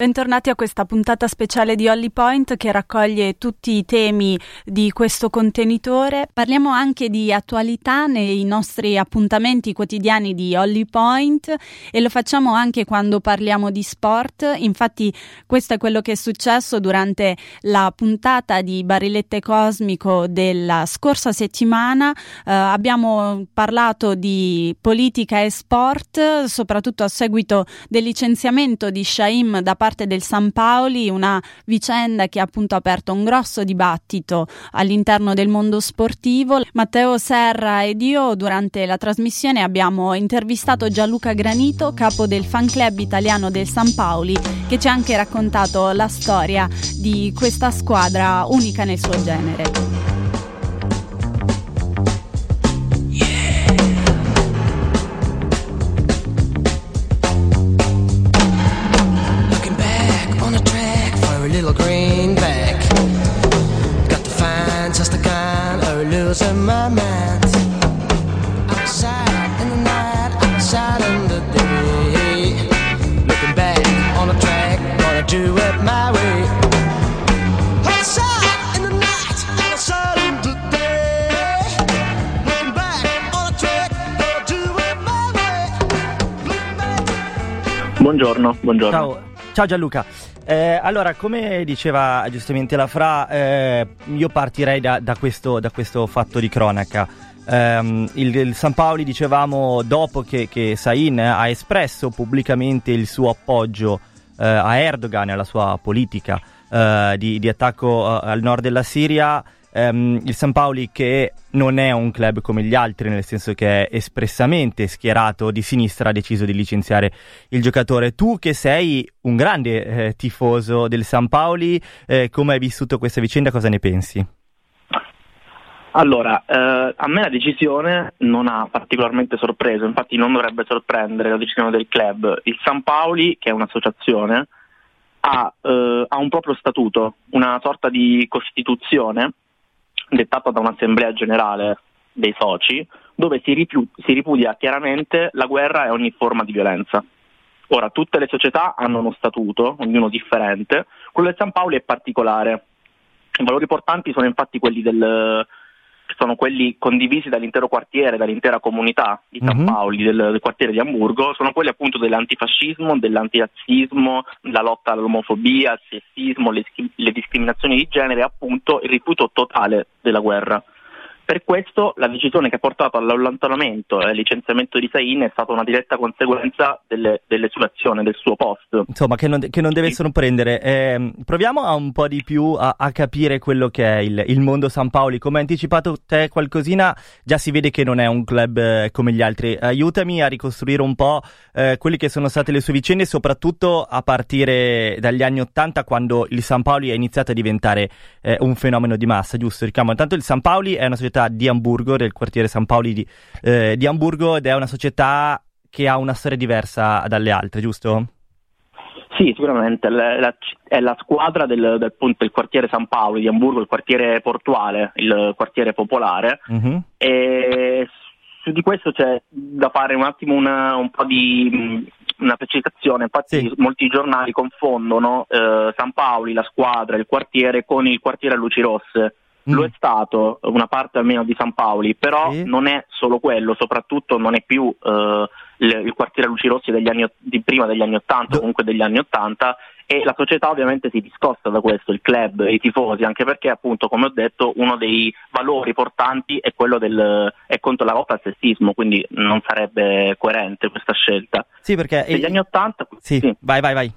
Bentornati a questa puntata speciale di Holly Point che raccoglie tutti i temi di questo contenitore. Parliamo anche di attualità nei nostri appuntamenti quotidiani di Holly Point e lo facciamo anche quando parliamo di sport. Infatti questo è quello che è successo durante la puntata di Barilette Cosmico della scorsa settimana. Eh, abbiamo parlato di politica e sport, soprattutto a seguito del licenziamento di Shaim da parte parte del San Paoli, una vicenda che ha appunto aperto un grosso dibattito all'interno del mondo sportivo. Matteo Serra ed io durante la trasmissione abbiamo intervistato Gianluca Granito, capo del fan club italiano del San Paoli, che ci ha anche raccontato la storia di questa squadra unica nel suo genere. Buongiorno, buongiorno. Ciao, ciao Gianluca. Eh, allora, come diceva giustamente la Fra, eh, io partirei da, da, questo, da, questo, fatto di cronaca. Eh, il, il, San Paoli, dicevamo, dopo che, che Sain ha espresso pubblicamente il suo appoggio eh, a Erdogan e alla sua politica eh, di, di, attacco eh, al nord della Siria, ehm, il San Paoli che non è un club come gli altri, nel senso che è espressamente schierato di sinistra ha deciso di licenziare il giocatore. Tu che sei un grande eh, tifoso del San Paoli, eh, come hai vissuto questa vicenda, cosa ne pensi? Allora, eh, a me la decisione non ha particolarmente sorpreso, infatti non dovrebbe sorprendere la decisione del club. Il San Paoli, che è un'associazione, ha, eh, ha un proprio statuto, una sorta di costituzione dettata da un'assemblea generale dei soci, dove si, ripu- si ripudia chiaramente la guerra e ogni forma di violenza. Ora, tutte le società hanno uno statuto, ognuno differente, quello del San Paolo è particolare. I valori portanti sono infatti quelli del, sono quelli condivisi dall'intero quartiere, dall'intera comunità di San mm-hmm. Paoli, del, del, quartiere di Amburgo, sono quelli appunto dell'antifascismo, dell'antirazzismo, la lotta all'omofobia, al sessismo, le, le discriminazioni di genere e appunto il rifiuto totale della guerra. Per questo la decisione che ha portato all'allontanamento e al licenziamento di Sain è stata una diretta conseguenza delle, delle sue azioni, del suo post. Insomma, che non, che non deve sorprendere. Eh, proviamo a un po' di più a, a capire quello che è il, il, mondo San Paoli. Come hai anticipato te qualcosina, già si vede che non è un club eh, come gli altri. Aiutami a ricostruire un po' eh, quelle che sono state le sue vicende, soprattutto a partire dagli anni Ottanta, quando il San Paoli ha iniziato a diventare eh, un fenomeno di massa, giusto? Ricamo, intanto il San Paoli è una società società di Amburgo, del quartiere San Paoli di, eh, di Amburgo, ed è una società che ha una storia diversa dalle altre, giusto? Sì, sicuramente la, la, è la squadra del, del, del, quartiere San Paolo di Amburgo, il quartiere portuale, il quartiere popolare. Uh-huh. E su di questo c'è da fare un attimo una, un po' di una precisazione. Infatti, sì. molti giornali confondono eh, San Paoli, la squadra, il quartiere con il quartiere a luci rosse. Mm. Lo è stato una parte almeno di San Paoli, però sì. non è solo quello, soprattutto non è più eh, il, il, quartiere Luci Rossi degli anni, di prima degli anni 80, Do- comunque degli anni 80, e la società ovviamente si discosta da questo, il club, i tifosi, anche perché appunto, come ho detto, uno dei valori portanti è quello del è contro la lotta al sessismo, quindi non sarebbe coerente questa scelta. Sì, perché negli anni 80 sì, sì. vai vai vai.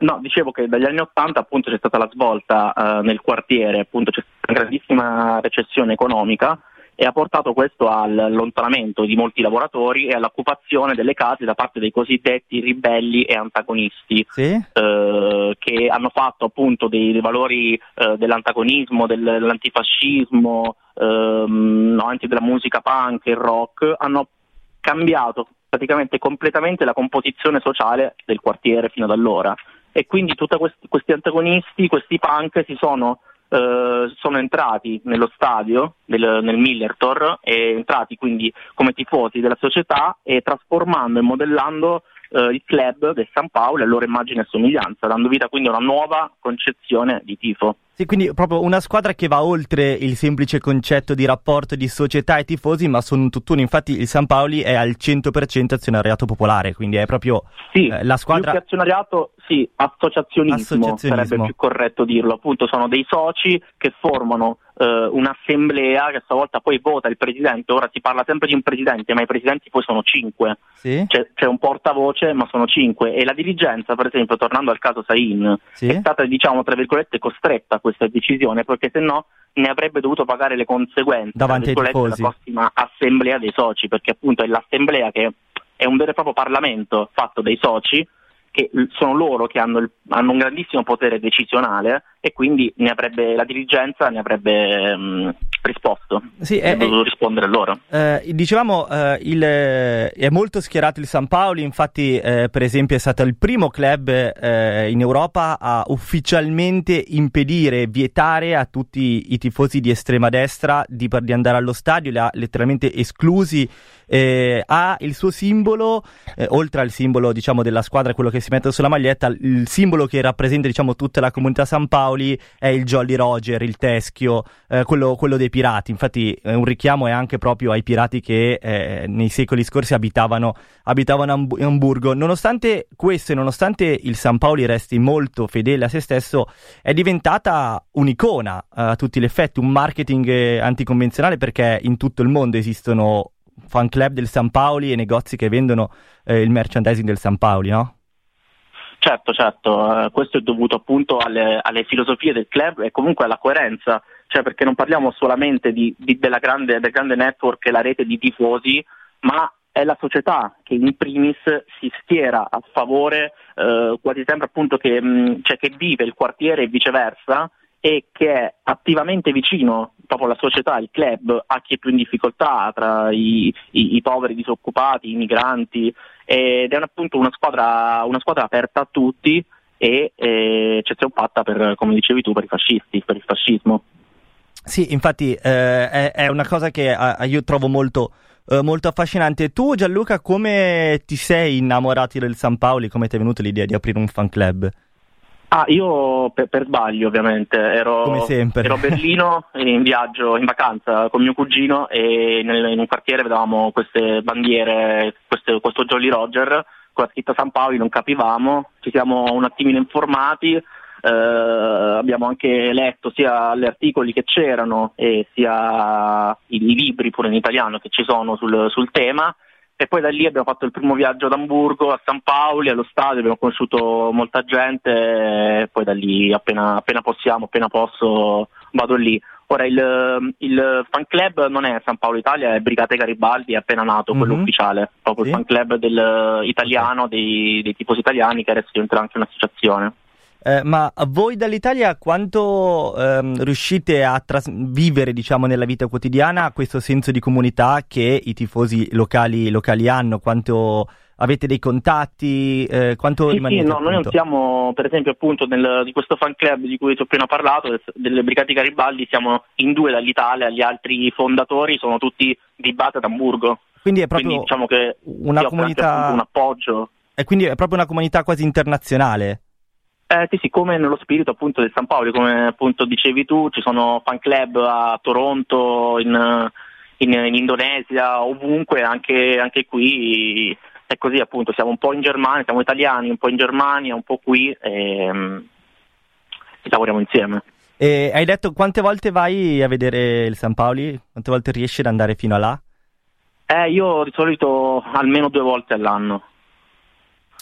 No, dicevo che dagli anni Ottanta appunto c'è stata la svolta eh, nel quartiere, appunto c'è stata una grandissima recessione economica e ha portato questo all'allontanamento di molti lavoratori e all'occupazione delle case da parte dei cosiddetti ribelli e antagonisti sì? eh, che hanno fatto appunto dei, dei valori eh, dell'antagonismo, del, dell'antifascismo, ehm, anche della musica punk e rock, hanno cambiato praticamente completamente la composizione sociale del quartiere fino ad allora e quindi tutti questi, questi antagonisti, questi punk si sono, eh, sono entrati nello stadio, del, nel Millertor, e entrati quindi come tifosi della società e trasformando e modellando eh, il club del San Paolo e la loro immagine e somiglianza, dando vita quindi a una nuova concezione di tifo. Sì, quindi proprio una squadra che va oltre il semplice concetto di rapporto di società e tifosi, ma sono un tutt'uno. Infatti il San Paoli è al 100% azionariato popolare, quindi è proprio sì, eh, la squadra... Più che azionariato, sì, associazionismo, associazionismo sarebbe più corretto dirlo. Appunto sono dei soci che formano eh, un'assemblea che stavolta poi vota il presidente, ora si parla sempre di un presidente, ma i presidenti poi sono cinque, sì. c'è, c'è, un portavoce ma sono cinque e la dirigenza per esempio, tornando al caso Sain, sì. è stata diciamo tra virgolette costretta a questa decisione perché se no ne avrebbe dovuto pagare le conseguenze davanti ai tifosi. la prossima assemblea dei soci perché appunto è l'assemblea che è un vero e proprio Parlamento fatto dai soci che sono loro che hanno, il, hanno, un grandissimo potere decisionale e quindi avrebbe, la dirigenza ne avrebbe um, risposto. Sì, è, dovuto rispondere loro. Eh, dicevamo, eh, il, è molto schierato il San Paolo, infatti eh, per esempio è stato il primo club eh, in Europa a ufficialmente impedire, vietare a tutti i tifosi di estrema destra di, di andare allo stadio, li ha letteralmente esclusi eh, ha il suo simbolo, eh, oltre al simbolo diciamo, della squadra, quello che si mette sulla maglietta, il simbolo che rappresenta diciamo, tutta la comunità San Paoli è il Jolly Roger, il teschio, eh, quello, quello, dei pirati. Infatti un richiamo è anche proprio ai pirati che eh, nei secoli scorsi abitavano, abitavano a Hamburgo. Nonostante questo e nonostante il San Paoli resti molto fedele a se stesso, è diventata un'icona eh, a tutti gli effetti, un marketing eh, anticonvenzionale perché in tutto il mondo esistono fan club del San Paoli e negozi che vendono eh, il merchandising del San Paoli, no? Certo, certo, uh, questo è dovuto appunto alle, alle, filosofie del club e comunque alla coerenza, cioè perché non parliamo solamente di, di, della grande, del grande network e la rete di tifosi, ma è la società che in primis si schiera a favore uh, quasi sempre appunto che, mh, cioè che vive il quartiere e viceversa e che è attivamente vicino proprio alla società, il club, a chi è più in difficoltà, tra i, i, i poveri, disoccupati, i migranti, ed è appunto una squadra, una squadra aperta a tutti e eccezione fatta per, come dicevi tu, per i fascisti, per il fascismo. Sì, infatti eh, è, è, una cosa che eh, io trovo molto, eh, molto affascinante. Tu Gianluca come ti sei innamorato del San Paoli? Come ti è venuta l'idea di aprire un fan club? Ah, io per, per sbaglio ovviamente, ero, ero, a Berlino in viaggio, in vacanza con mio cugino e nel, in un quartiere vedevamo queste bandiere, queste, questo Jolly Roger con la scritta San Paolo, non capivamo, ci siamo un attimino informati, eh, abbiamo anche letto sia gli articoli che c'erano e sia i, i libri pure in italiano che ci sono sul, sul tema e poi da lì abbiamo fatto il primo viaggio ad Amburgo, a San Paoli, allo stadio, abbiamo conosciuto molta gente e poi da lì appena, appena possiamo, appena posso vado lì. Ora il, il, fan club non è San Paolo Italia, è Brigate Garibaldi, è appena nato, quello mm-hmm. ufficiale, proprio sì. il fan club del, italiano, dei, dei tifosi italiani che adesso diventerà anche un'associazione. Eh, ma voi dall'Italia quanto ehm, riuscite a trasvivere diciamo, nella vita quotidiana questo senso di comunità che i tifosi locali, locali hanno? Quanto avete dei contatti? Eh, quanto sì, rimanete? Sì, no, noi non siamo, per esempio, appunto nel, di questo fan club di cui ti ho appena parlato, delle Brigate Garibaldi, siamo in due dall'Italia, gli altri fondatori sono tutti di base ad Hamburgo. Quindi è proprio quindi, diciamo che una comunità... un appoggio. E quindi è proprio una comunità quasi internazionale. Eh, sì, sì, come nello spirito appunto del San Paolo, come appunto dicevi tu, ci sono fan club a Toronto, in, in, in Indonesia, ovunque, anche, anche, qui è così appunto, siamo un po' in Germania, siamo italiani, un po' in Germania, un po' qui e, um, e lavoriamo insieme. E hai detto quante volte vai a vedere il San Paoli? Quante volte riesci ad andare fino a là? Eh, io di solito almeno due volte all'anno.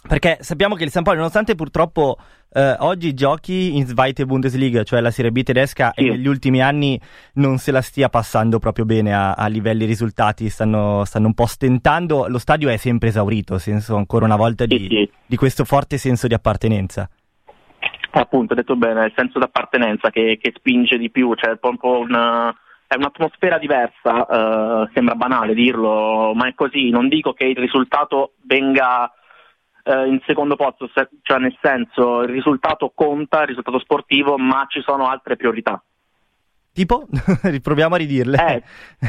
Perché sappiamo che il San Paolo, nonostante purtroppo eh, oggi giochi in Zweite Bundesliga, cioè la Serie B tedesca, sì. e negli ultimi anni non se la stia passando proprio bene a, a livelli risultati, stanno, stanno, un po' stentando. Lo stadio è sempre esaurito, senso ancora una volta di, sì, sì. di questo forte senso di appartenenza. Appunto, detto bene, il senso di appartenenza che, che spinge di più, cioè è un po' un è un'atmosfera diversa, uh, sembra banale dirlo, ma è così. Non dico che il risultato venga eh, in secondo posto, cioè nel senso il risultato conta, il risultato sportivo, ma ci sono altre priorità. Tipo? Riproviamo a ridirle. Eh,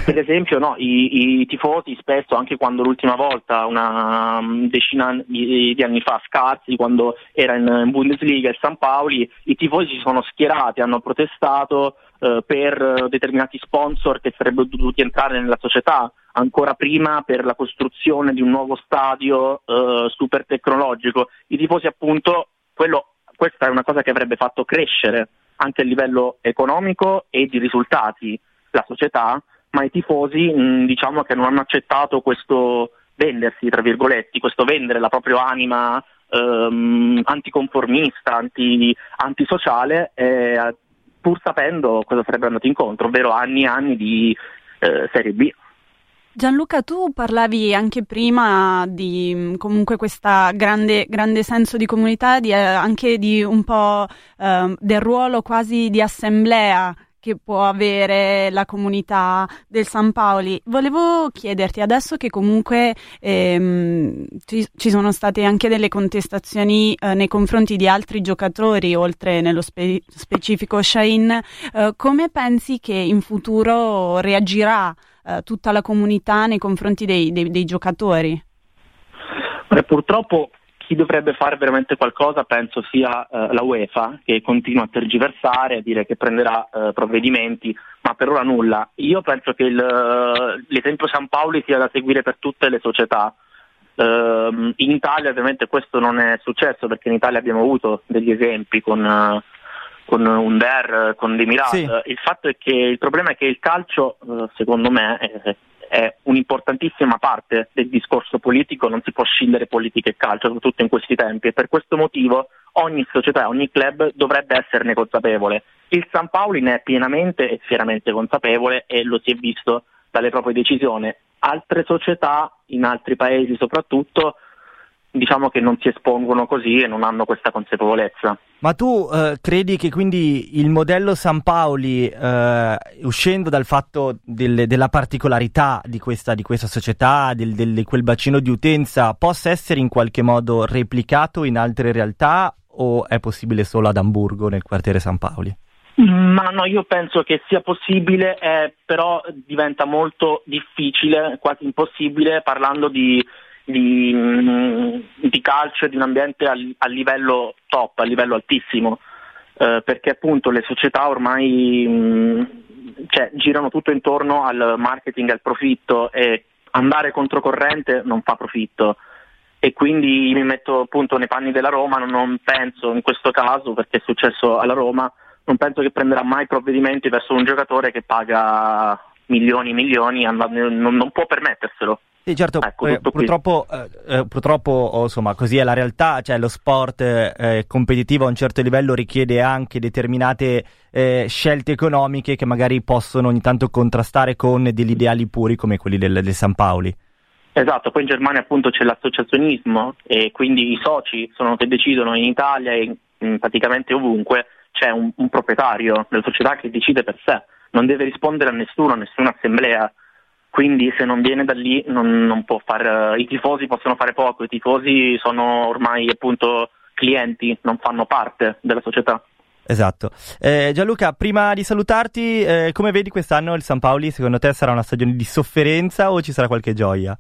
per esempio, no, i, i, tifosi spesso, anche quando l'ultima volta, una mm, decina di, di anni fa, scarsi, quando era in, in, Bundesliga il San Paoli, i tifosi si sono schierati, hanno protestato eh, per determinati sponsor che sarebbero dovuti entrare nella società, ancora prima per la costruzione di un nuovo stadio eh, super tecnologico. I tifosi appunto, quello, questa è una cosa che avrebbe fatto crescere anche a livello economico e di risultati la società, ma i tifosi mh, diciamo che non hanno accettato questo vendersi, tra virgolette, questo vendere la propria anima ehm, anticonformista, anti, antisociale, eh, pur sapendo cosa sarebbe andato incontro, ovvero anni e anni di eh, Serie B. Gianluca, tu parlavi anche prima di mm, comunque questo grande, grande, senso di comunità, di, eh, anche di un po' eh, del ruolo quasi di assemblea che può avere la comunità del San Paoli. Volevo chiederti, adesso che comunque ehm, ci, ci, sono state anche delle contestazioni eh, nei confronti di altri giocatori, oltre nello spe- specifico Shine, eh, come pensi che in futuro reagirà eh, tutta la comunità nei confronti dei, dei, dei giocatori? Beh, purtroppo chi dovrebbe fare veramente qualcosa penso sia eh, la UEFA che continua a tergiversare, a dire che prenderà eh, provvedimenti, ma per ora nulla. Io penso che il, l'esempio San Paoli sia da seguire per tutte le società. Uh, in Italia ovviamente questo non è successo perché in Italia abbiamo avuto degli esempi con, uh, con Under, con Demiral. Sì. Il fatto è che il problema è che il calcio, uh, secondo me, è, un'importantissima parte del discorso politico, non si può scindere politica e calcio, soprattutto in questi tempi, e per questo motivo ogni società, ogni club dovrebbe esserne consapevole. Il San Paoli ne è pienamente e fieramente consapevole e lo si è visto dalle proprie decisioni. Altre società, in altri paesi soprattutto, diciamo che non si espongono così e non hanno questa consapevolezza. Ma tu eh, credi che quindi il modello San Paoli, eh, uscendo dal fatto del, della particolarità di questa, di questa società, del, del, di quel bacino di utenza, possa essere in qualche modo replicato in altre realtà o è possibile solo ad Amburgo, nel quartiere San Paoli? Ma no, io penso che sia possibile, eh, però diventa molto difficile, quasi impossibile, parlando di di, mm, di calcio e di un ambiente a, a, livello top, a livello altissimo, eh, perché appunto le società ormai mh, mm, cioè, girano tutto intorno al marketing, al profitto e andare controcorrente non fa profitto. E quindi mi metto appunto nei panni della Roma, non penso in questo caso, perché è successo alla Roma, non penso che prenderà mai provvedimenti verso un giocatore che paga milioni e milioni, non, non può permetterselo. Sì, certo, ecco, eh, purtroppo, eh, eh, purtroppo oh, insomma, così è la realtà, cioè lo sport eh, competitivo a un certo livello richiede anche determinate eh, scelte economiche che magari possono ogni tanto contrastare con degli ideali puri come quelli del, del San Paoli. Esatto, poi in Germania appunto c'è l'associazionismo e quindi i soci sono che decidono in Italia e in, in praticamente ovunque c'è un, un proprietario della società che decide per sé, non deve rispondere a nessuno, a nessuna assemblea quindi se non viene da lì non, non può fare, uh, i tifosi possono fare poco, i tifosi sono ormai appunto clienti, non fanno parte della società. Esatto. Eh, Gianluca, prima di salutarti, eh, come vedi quest'anno il San Paoli? Secondo te sarà una stagione di sofferenza o ci sarà qualche gioia?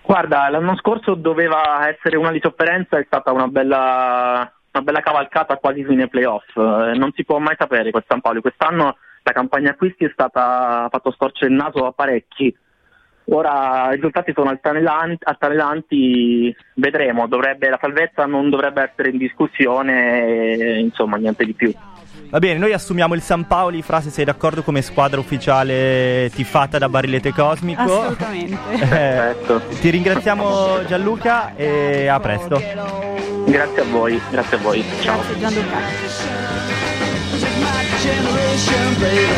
Guarda, l'anno scorso doveva essere una di sofferenza, è stata una bella, una bella cavalcata quasi fine playoff. Eh, non si può mai sapere quel San Paoli. Quest'anno la campagna acquisti è stata fatto storcere il naso a parecchi. Ora i risultati sono altalenanti, vedremo, dovrebbe, la salvezza non dovrebbe essere in discussione, e, insomma niente di più. Va bene, noi assumiamo il San Paoli, Fra se sei d'accordo come squadra ufficiale tifata da Barilete Cosmico. Assolutamente. Eh, ti ringraziamo Gianluca e a presto. Grazie a voi, grazie a voi. Ciao. Grazie Gianluca. Generation, baby.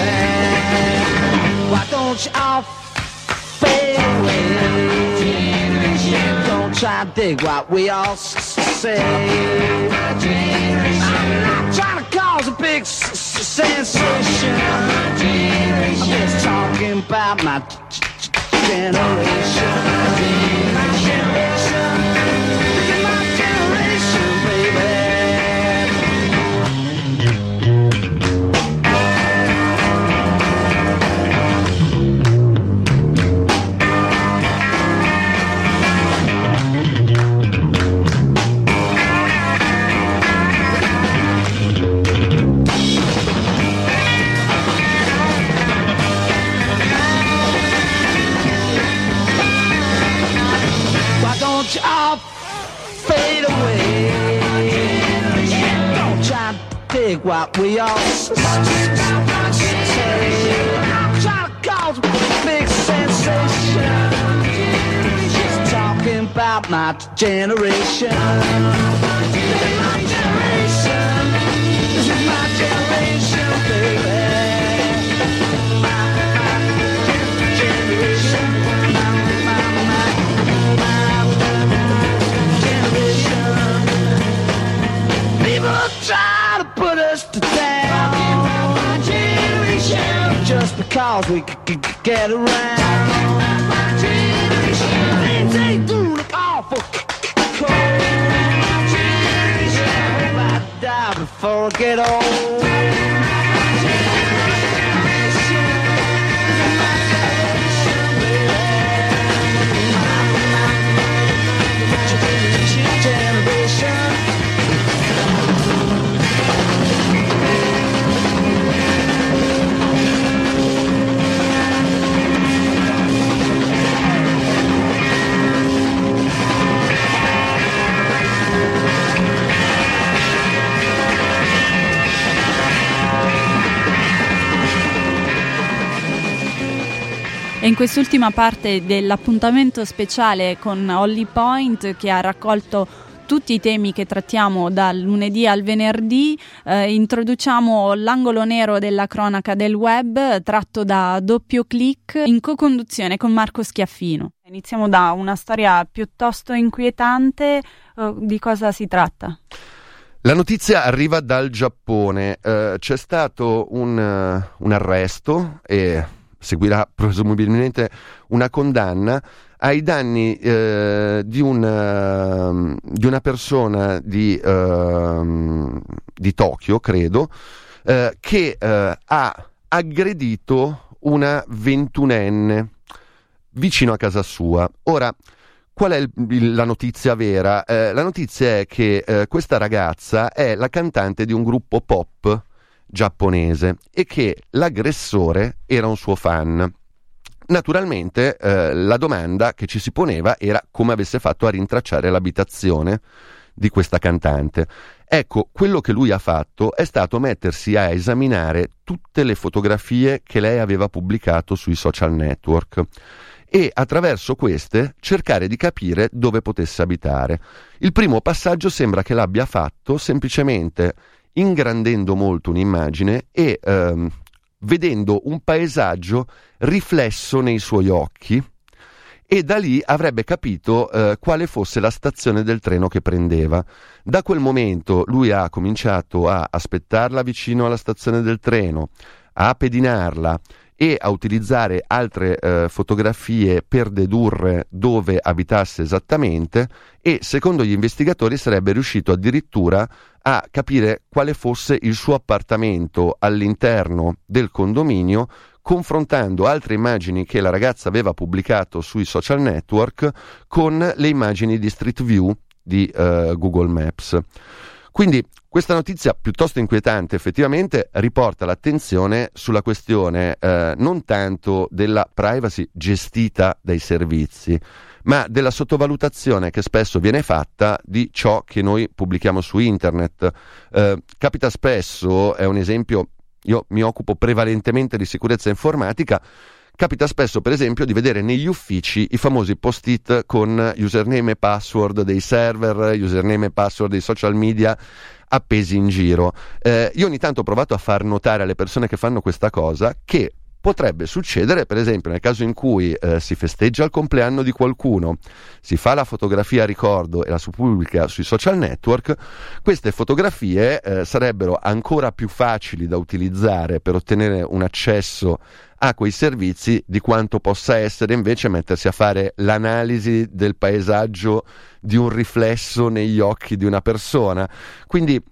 Why don't you all fade away? Don't try to dig what we all say. I'm not trying to cause a big sensation. I'm just talking about my generation. We all. Try to cause a big sensation. Just talking about my generation. My generation. This is my generation, baby. because we could get around. My generation, they do look awful die before get old. Quest'ultima parte dell'appuntamento speciale con Holly Point che ha raccolto tutti i temi che trattiamo dal lunedì al venerdì, eh, introduciamo l'angolo nero della cronaca del web tratto da doppio clic in co-conduzione con Marco Schiaffino. Iniziamo da una storia piuttosto inquietante, eh, di cosa si tratta? La notizia arriva dal Giappone, eh, c'è stato un, eh, un arresto e seguirà presumibilmente una condanna ai danni eh, di, un, eh, di una persona di, ehm, di Tokyo, credo, eh, che eh, ha aggredito una ventunenne vicino a casa sua. Ora, qual è il- la notizia vera? Eh, la notizia è che eh, questa ragazza è la cantante di un gruppo pop giapponese e che l'aggressore era un suo fan. Naturalmente eh, la domanda che ci si poneva era come avesse fatto a rintracciare l'abitazione di questa cantante. Ecco, quello che lui ha fatto è stato mettersi a esaminare tutte le fotografie che lei aveva pubblicato sui social network e attraverso queste cercare di capire dove potesse abitare. Il primo passaggio sembra che l'abbia fatto semplicemente ingrandendo molto un'immagine e ehm, vedendo un paesaggio riflesso nei suoi occhi e da lì avrebbe capito eh, quale fosse la stazione del treno che prendeva. Da quel momento lui ha cominciato a aspettarla vicino alla stazione del treno, a pedinarla e a utilizzare altre eh, fotografie per dedurre dove abitasse esattamente e secondo gli investigatori sarebbe riuscito addirittura a capire quale fosse il suo appartamento all'interno del condominio confrontando altre immagini che la ragazza aveva pubblicato sui social network con le immagini di Street View di eh, Google Maps. Quindi questa notizia piuttosto inquietante effettivamente riporta l'attenzione sulla questione eh, non tanto della privacy gestita dai servizi, ma della sottovalutazione che spesso viene fatta di ciò che noi pubblichiamo su internet. Eh, capita spesso, è un esempio, io mi occupo prevalentemente di sicurezza informatica, Capita spesso, per esempio, di vedere negli uffici i famosi post-it con username e password dei server, username e password dei social media appesi in giro. Eh, io ogni tanto ho provato a far notare alle persone che fanno questa cosa che potrebbe succedere, per esempio, nel caso in cui eh, si festeggia il compleanno di qualcuno, si fa la fotografia a ricordo e la si pubblica sui social network, queste fotografie eh, sarebbero ancora più facili da utilizzare per ottenere un accesso a quei servizi di quanto possa essere invece mettersi a fare l'analisi del paesaggio di un riflesso negli occhi di una persona. Quindi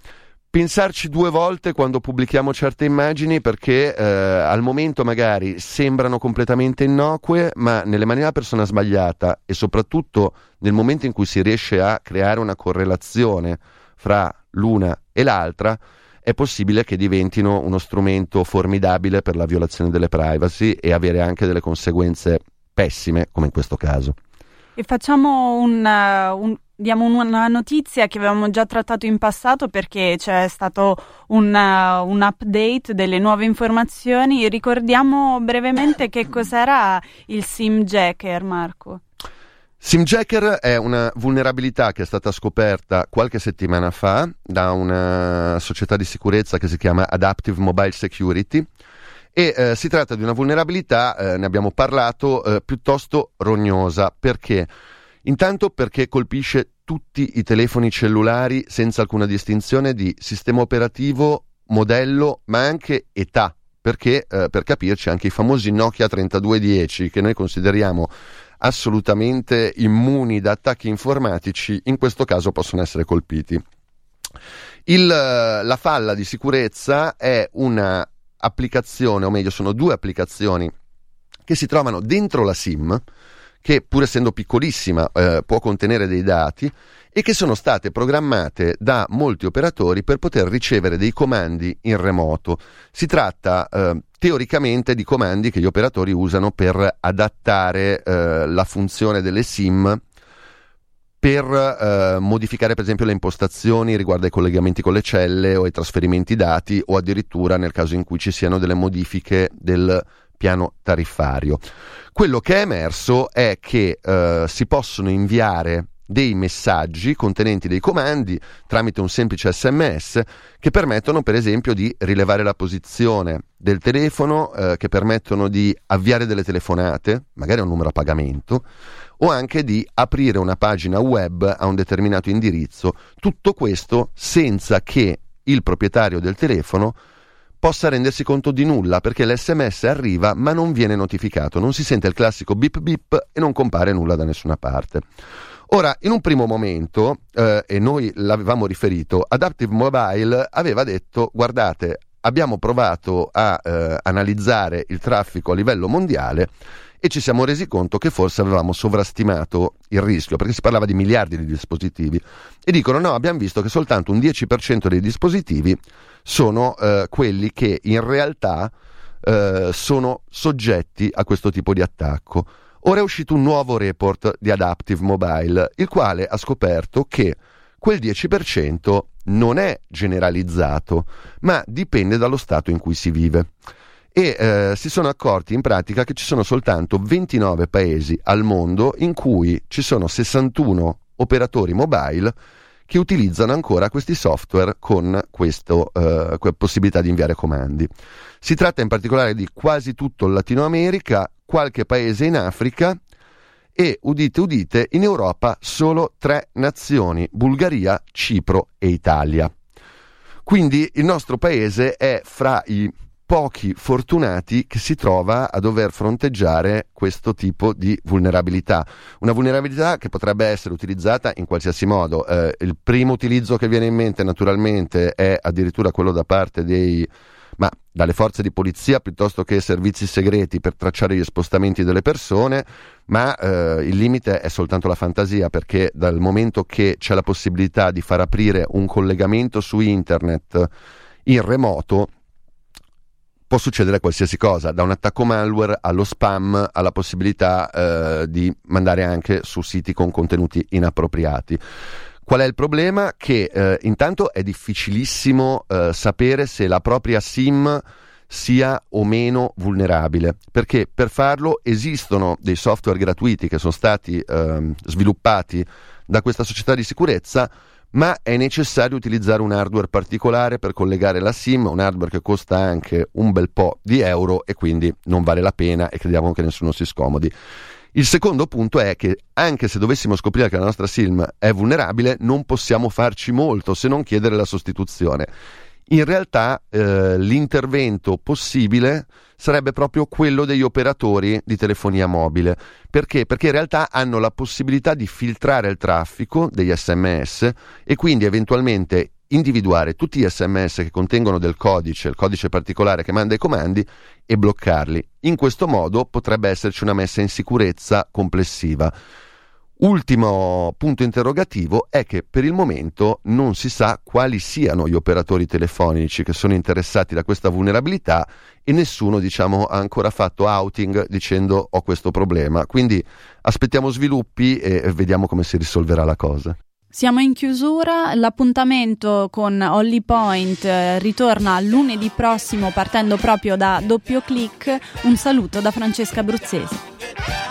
pensarci due volte quando pubblichiamo certe immagini perché eh, al momento magari sembrano completamente innocue, ma nelle mani della persona sbagliata e soprattutto nel momento in cui si riesce a creare una correlazione fra l'una e l'altra, è possibile che diventino uno strumento formidabile per la violazione delle privacy e avere anche delle conseguenze pessime, come in questo caso. E facciamo un, uh, un- Diamo una notizia che avevamo già trattato in passato perché c'è stato un, uh, un, update delle nuove informazioni. Ricordiamo brevemente che cos'era il SimJacker, Marco. SimJacker è una vulnerabilità che è stata scoperta qualche settimana fa da una società di sicurezza che si chiama Adaptive Mobile Security e eh, si tratta di una vulnerabilità, eh, ne abbiamo parlato, eh, piuttosto rognosa. Perché? Intanto perché colpisce tutti i telefoni cellulari senza alcuna distinzione di sistema operativo, modello, ma anche età. Perché, eh, per capirci, anche i famosi Nokia 3210 che noi consideriamo assolutamente immuni da attacchi informatici, in questo caso possono essere colpiti. Il, la falla di sicurezza è una applicazione, o meglio sono due applicazioni che si trovano dentro la SIM, che pur essendo piccolissima eh, può contenere dei dati e che sono state programmate da molti operatori per poter ricevere dei comandi in remoto. Si tratta eh, teoricamente di comandi che gli operatori usano per adattare eh, la funzione delle SIM per eh, modificare per esempio le impostazioni riguardo ai collegamenti con le celle o ai trasferimenti dati o addirittura nel caso in cui ci siano delle modifiche del piano tariffario. Quello che è emerso è che eh, si possono inviare dei messaggi contenenti dei comandi tramite un semplice sms che permettono per esempio di rilevare la posizione del telefono, eh, che permettono di avviare delle telefonate, magari un numero a pagamento, o anche di aprire una pagina web a un determinato indirizzo. Tutto questo senza che il proprietario del telefono possa rendersi conto di nulla perché l'SMS arriva ma non viene notificato, non si sente il classico bip bip e non compare nulla da nessuna parte. Ora, in un primo momento, eh, e noi l'avevamo riferito, Adaptive Mobile aveva detto guardate, abbiamo provato a eh, analizzare il traffico a livello mondiale e ci siamo resi conto che forse avevamo sovrastimato il rischio, perché si parlava di miliardi di dispositivi. E dicono no, abbiamo visto che soltanto un 10% dei dispositivi sono eh, quelli che in realtà eh, sono soggetti a questo tipo di attacco. Ora è uscito un nuovo report di Adaptive Mobile, il quale ha scoperto che quel 10% non è generalizzato, ma dipende dallo stato in cui si vive. E eh, si sono accorti in pratica che ci sono soltanto 29 paesi al mondo in cui ci sono 61 operatori mobile che utilizzano ancora questi software con questa eh, possibilità di inviare comandi. Si tratta in particolare di quasi tutto il Latino America, qualche paese in Africa e, udite udite, in Europa solo tre nazioni, Bulgaria, Cipro e Italia. Quindi il nostro paese è fra i pochi fortunati che si trova a dover fronteggiare questo tipo di vulnerabilità. Una vulnerabilità che potrebbe essere utilizzata in qualsiasi modo. Eh, il primo utilizzo che viene in mente naturalmente è addirittura quello da parte dei ma dalle forze di polizia piuttosto che servizi segreti per tracciare gli spostamenti delle persone, ma eh, il limite è soltanto la fantasia perché dal momento che c'è la possibilità di far aprire un collegamento su internet in remoto, può succedere qualsiasi cosa, da un attacco malware allo spam alla possibilità eh, di mandare anche su siti con contenuti inappropriati. Qual è il problema? Che eh, intanto è difficilissimo eh, sapere se la propria SIM sia o meno vulnerabile, perché per farlo esistono dei software gratuiti che sono stati ehm, sviluppati da questa società di sicurezza ma è necessario utilizzare un hardware particolare per collegare la SIM, un hardware che costa anche un bel po' di euro e quindi non vale la pena e crediamo che nessuno si scomodi. Il secondo punto è che anche se dovessimo scoprire che la nostra SIM è vulnerabile, non possiamo farci molto se non chiedere la sostituzione. In realtà eh, l'intervento possibile sarebbe proprio quello degli operatori di telefonia mobile. Perché? Perché in realtà hanno la possibilità di filtrare il traffico degli sms e quindi eventualmente individuare tutti gli sms che contengono del codice, il codice particolare che manda i comandi e bloccarli. In questo modo potrebbe esserci una messa in sicurezza complessiva. Ultimo punto interrogativo è che per il momento non si sa quali siano gli operatori telefonici che sono interessati da questa vulnerabilità e nessuno diciamo, ha ancora fatto outing dicendo ho questo problema. Quindi aspettiamo sviluppi e vediamo come si risolverà la cosa. Siamo in chiusura, l'appuntamento con Holly Point eh, ritorna lunedì prossimo partendo proprio da doppio clic. Un saluto da Francesca Bruzzese.